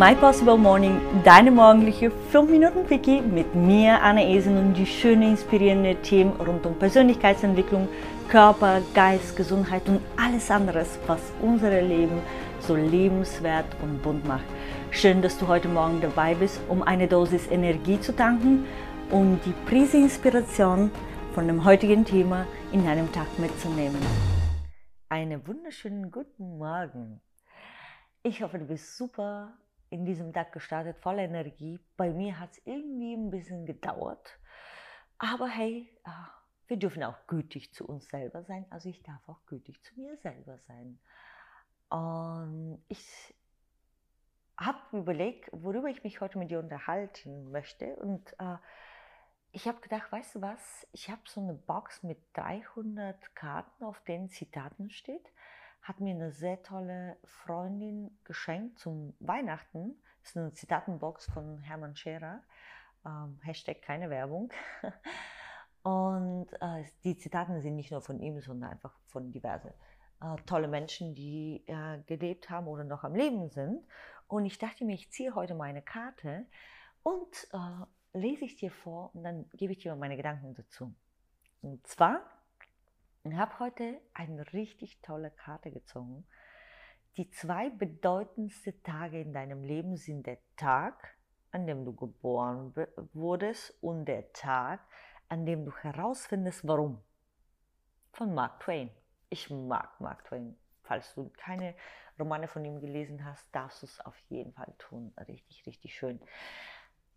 My Possible Morning, deine morgendliche 5 Minuten Quickie mit mir, Anna Esen und die schönen, inspirierenden Themen rund um Persönlichkeitsentwicklung, Körper, Geist, Gesundheit und alles anderes, was unser Leben so lebenswert und bunt macht. Schön, dass du heute Morgen dabei bist, um eine Dosis Energie zu tanken und die Prise Inspiration von dem heutigen Thema in deinem Tag mitzunehmen. Einen wunderschönen guten Morgen. Ich hoffe, du bist super in diesem Tag gestartet, voller Energie. Bei mir hat es irgendwie ein bisschen gedauert. Aber hey, ah, wir dürfen auch gütig zu uns selber sein. Also ich darf auch gütig zu mir selber sein. Und ich habe überlegt, worüber ich mich heute mit dir unterhalten möchte. Und äh, ich habe gedacht, weißt du was? Ich habe so eine Box mit 300 Karten, auf denen Zitaten steht hat mir eine sehr tolle Freundin geschenkt zum Weihnachten. Das ist eine Zitatenbox von Hermann Scherer. Ähm, Hashtag keine Werbung. Und äh, die Zitaten sind nicht nur von ihm, sondern einfach von diversen äh, tolle Menschen, die äh, gelebt haben oder noch am Leben sind. Und ich dachte mir, ich ziehe heute meine Karte und äh, lese ich dir vor und dann gebe ich dir meine Gedanken dazu. Und zwar ich habe heute eine richtig tolle Karte gezogen. Die zwei bedeutendsten Tage in deinem Leben sind der Tag, an dem du geboren wurdest und der Tag, an dem du herausfindest, warum. Von Mark Twain. Ich mag Mark Twain. Falls du keine Romane von ihm gelesen hast, darfst du es auf jeden Fall tun. Richtig, richtig schön.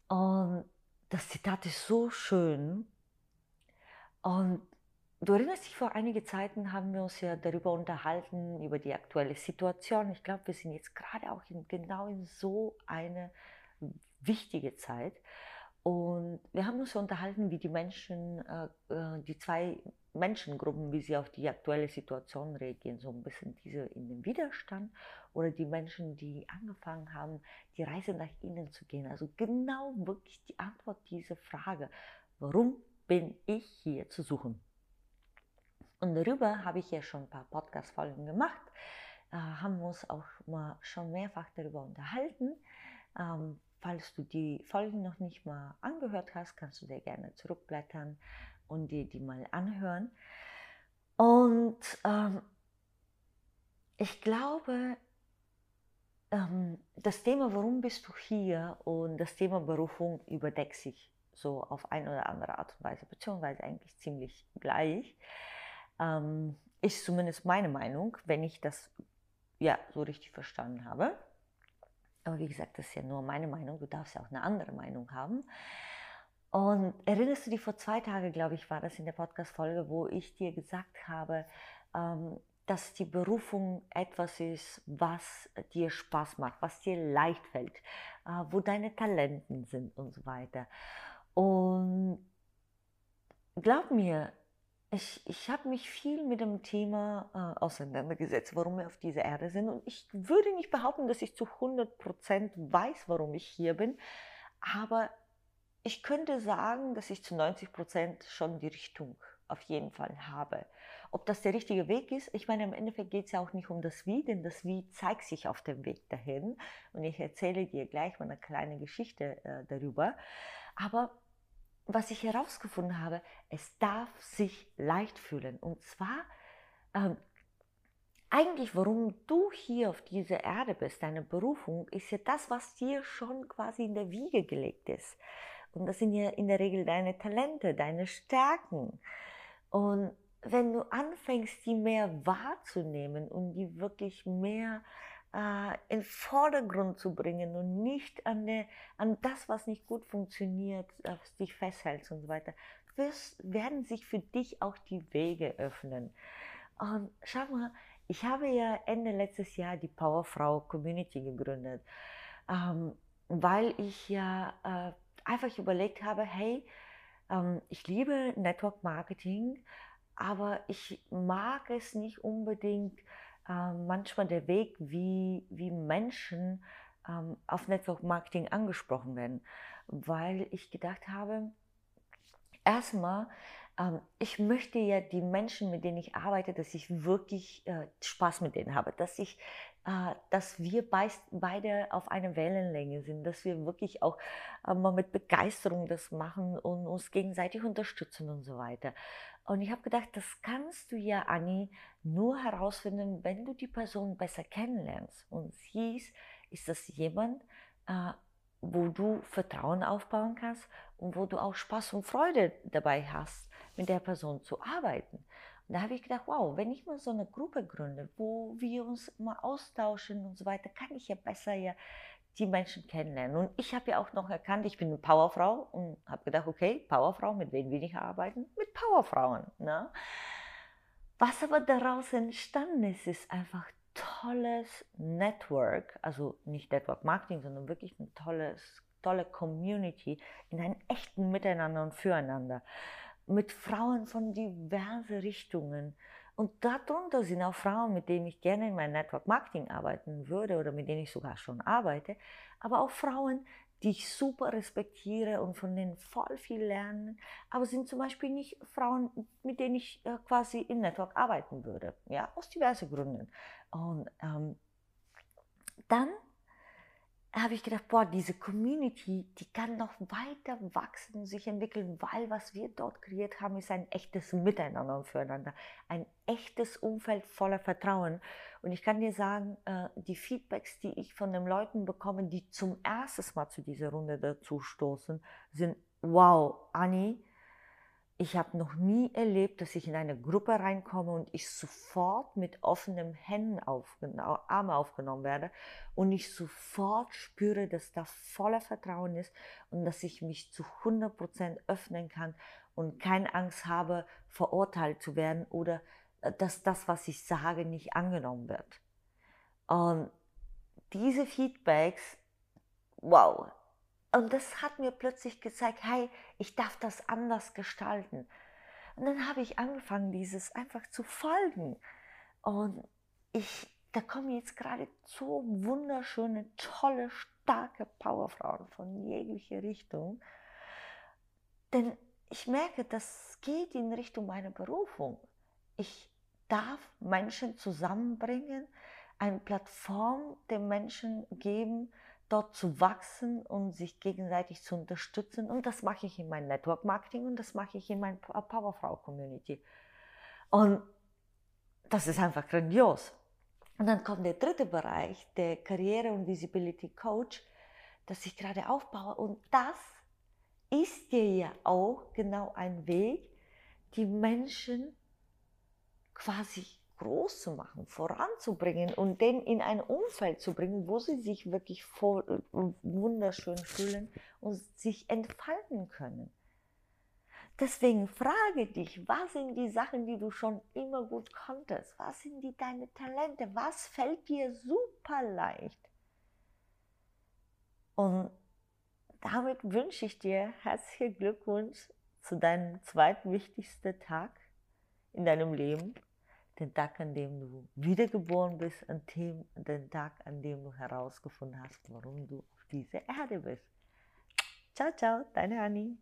Und das Zitat ist so schön. Und Du erinnerst dich, vor einigen Zeiten haben wir uns ja darüber unterhalten, über die aktuelle Situation. Ich glaube, wir sind jetzt gerade auch in, genau in so eine wichtige Zeit. Und wir haben uns unterhalten, wie die Menschen, äh, äh, die zwei Menschengruppen, wie sie auf die aktuelle Situation reagieren. So ein bisschen diese in den Widerstand oder die Menschen, die angefangen haben, die Reise nach innen zu gehen. Also genau wirklich die Antwort dieser Frage, warum bin ich hier zu suchen? Und darüber habe ich ja schon ein paar Podcast-Folgen gemacht, äh, haben uns auch mal schon mehrfach darüber unterhalten. Ähm, falls du die Folgen noch nicht mal angehört hast, kannst du dir gerne zurückblättern und dir die mal anhören. Und ähm, ich glaube, ähm, das Thema, warum bist du hier und das Thema Berufung überdeckt sich so auf eine oder andere Art und Weise, beziehungsweise eigentlich ziemlich gleich. Ähm, ist zumindest meine Meinung, wenn ich das ja so richtig verstanden habe. Aber wie gesagt, das ist ja nur meine Meinung. Du darfst ja auch eine andere Meinung haben. Und erinnerst du dich, vor zwei Tagen, glaube ich, war das in der Podcast-Folge, wo ich dir gesagt habe, ähm, dass die Berufung etwas ist, was dir Spaß macht, was dir leicht fällt, äh, wo deine Talenten sind und so weiter. Und glaub mir, ich, ich habe mich viel mit dem Thema äh, auseinandergesetzt, warum wir auf dieser Erde sind. Und ich würde nicht behaupten, dass ich zu 100% weiß, warum ich hier bin. Aber ich könnte sagen, dass ich zu 90% schon die Richtung auf jeden Fall habe. Ob das der richtige Weg ist, ich meine, im Endeffekt geht es ja auch nicht um das Wie, denn das Wie zeigt sich auf dem Weg dahin. Und ich erzähle dir gleich mal eine kleine Geschichte äh, darüber. Aber was ich herausgefunden habe, es darf sich leicht fühlen. Und zwar ähm, eigentlich, warum du hier auf dieser Erde bist, deine Berufung, ist ja das, was dir schon quasi in der Wiege gelegt ist. Und das sind ja in der Regel deine Talente, deine Stärken. Und wenn du anfängst, die mehr wahrzunehmen und die wirklich mehr in den Vordergrund zu bringen und nicht an, der, an das, was nicht gut funktioniert, auf dich festhältst und so weiter, wirst, werden sich für dich auch die Wege öffnen. Und schau mal, ich habe ja Ende letztes Jahr die Powerfrau Community gegründet, ähm, weil ich ja äh, einfach überlegt habe, hey, ähm, ich liebe Network Marketing, aber ich mag es nicht unbedingt, ähm, manchmal der Weg, wie, wie Menschen ähm, auf Network Marketing angesprochen werden, weil ich gedacht habe, erstmal, ich möchte ja die Menschen, mit denen ich arbeite, dass ich wirklich äh, Spaß mit denen habe, dass ich äh, dass wir beide auf einer Wellenlänge sind, dass wir wirklich auch äh, mal mit Begeisterung das machen und uns gegenseitig unterstützen und so weiter. Und ich habe gedacht, das kannst du ja, Anni, nur herausfinden, wenn du die Person besser kennenlernst und siehst, ist das jemand, wo du Vertrauen aufbauen kannst und wo du auch Spaß und Freude dabei hast, mit der Person zu arbeiten. Und da habe ich gedacht, wow, wenn ich mal so eine Gruppe gründe, wo wir uns mal austauschen und so weiter, kann ich ja besser ja die Menschen kennenlernen. Und ich habe ja auch noch erkannt, ich bin eine Powerfrau und habe gedacht, okay, Powerfrau, mit wem will ich arbeiten? Mit Powerfrauen. Ne? Was aber daraus entstanden ist, ist einfach tolles Network, also nicht Network Marketing, sondern wirklich ein tolles, tolle Community in einem echten Miteinander und Füreinander mit Frauen von diversen Richtungen. Und darunter sind auch Frauen, mit denen ich gerne in meinem Network Marketing arbeiten würde oder mit denen ich sogar schon arbeite, aber auch Frauen, die ich super respektiere und von denen voll viel lernen, aber sind zum Beispiel nicht Frauen, mit denen ich äh, quasi im Network arbeiten würde, ja, aus diversen Gründen. Und ähm, dann habe ich gedacht, boah, diese Community, die kann noch weiter wachsen und sich entwickeln, weil was wir dort kreiert haben, ist ein echtes Miteinander und füreinander, ein echtes Umfeld voller Vertrauen. Und ich kann dir sagen, äh, die Feedbacks, die ich von den Leuten bekomme, die zum ersten Mal zu dieser Runde dazu stoßen, sind, wow, Anni, ich habe noch nie erlebt, dass ich in eine Gruppe reinkomme und ich sofort mit offenen Händen aufgen Arme aufgenommen werde und ich sofort spüre, dass da voller Vertrauen ist und dass ich mich zu 100% öffnen kann und keine Angst habe, verurteilt zu werden oder äh, dass das, was ich sage, nicht angenommen wird. Und diese Feedbacks, wow, und das hat mir plötzlich gezeigt, hey, ich darf das anders gestalten. Und dann habe ich angefangen, dieses einfach zu folgen. Und ich, da kommen jetzt gerade so wunderschöne, tolle, starke Powerfrauen von jeglicher Richtung. Denn ich merke, das geht in Richtung meiner Berufung. Ich darf Menschen zusammenbringen, eine Plattform den Menschen geben, dort zu wachsen und sich gegenseitig zu unterstützen. Und das mache ich in meinem Network Marketing und das mache ich in meiner Powerfrau Community. Und das ist einfach grandios. Und dann kommt der dritte Bereich, der Karriere- und Visibility Coach, das ich gerade aufbaue. Und das ist dir ja auch genau ein Weg, die Menschen quasi groß zu machen, voranzubringen und den in ein Umfeld zu bringen, wo sie sich wirklich voll, äh, wunderschön fühlen und sich entfalten können. Deswegen frage dich, was sind die Sachen, die du schon immer gut konntest? Was sind die deine Talente? Was fällt dir super leicht? Und damit wünsche ich dir herzlichen Glückwunsch zu deinem zweitwichtigsten Tag in deinem Leben den Tag, an dem du wiedergeboren bist, dem, den Tag, an dem du herausgefunden hast, warum du auf dieser Erde bist. Ciao, ciao, deine Annie.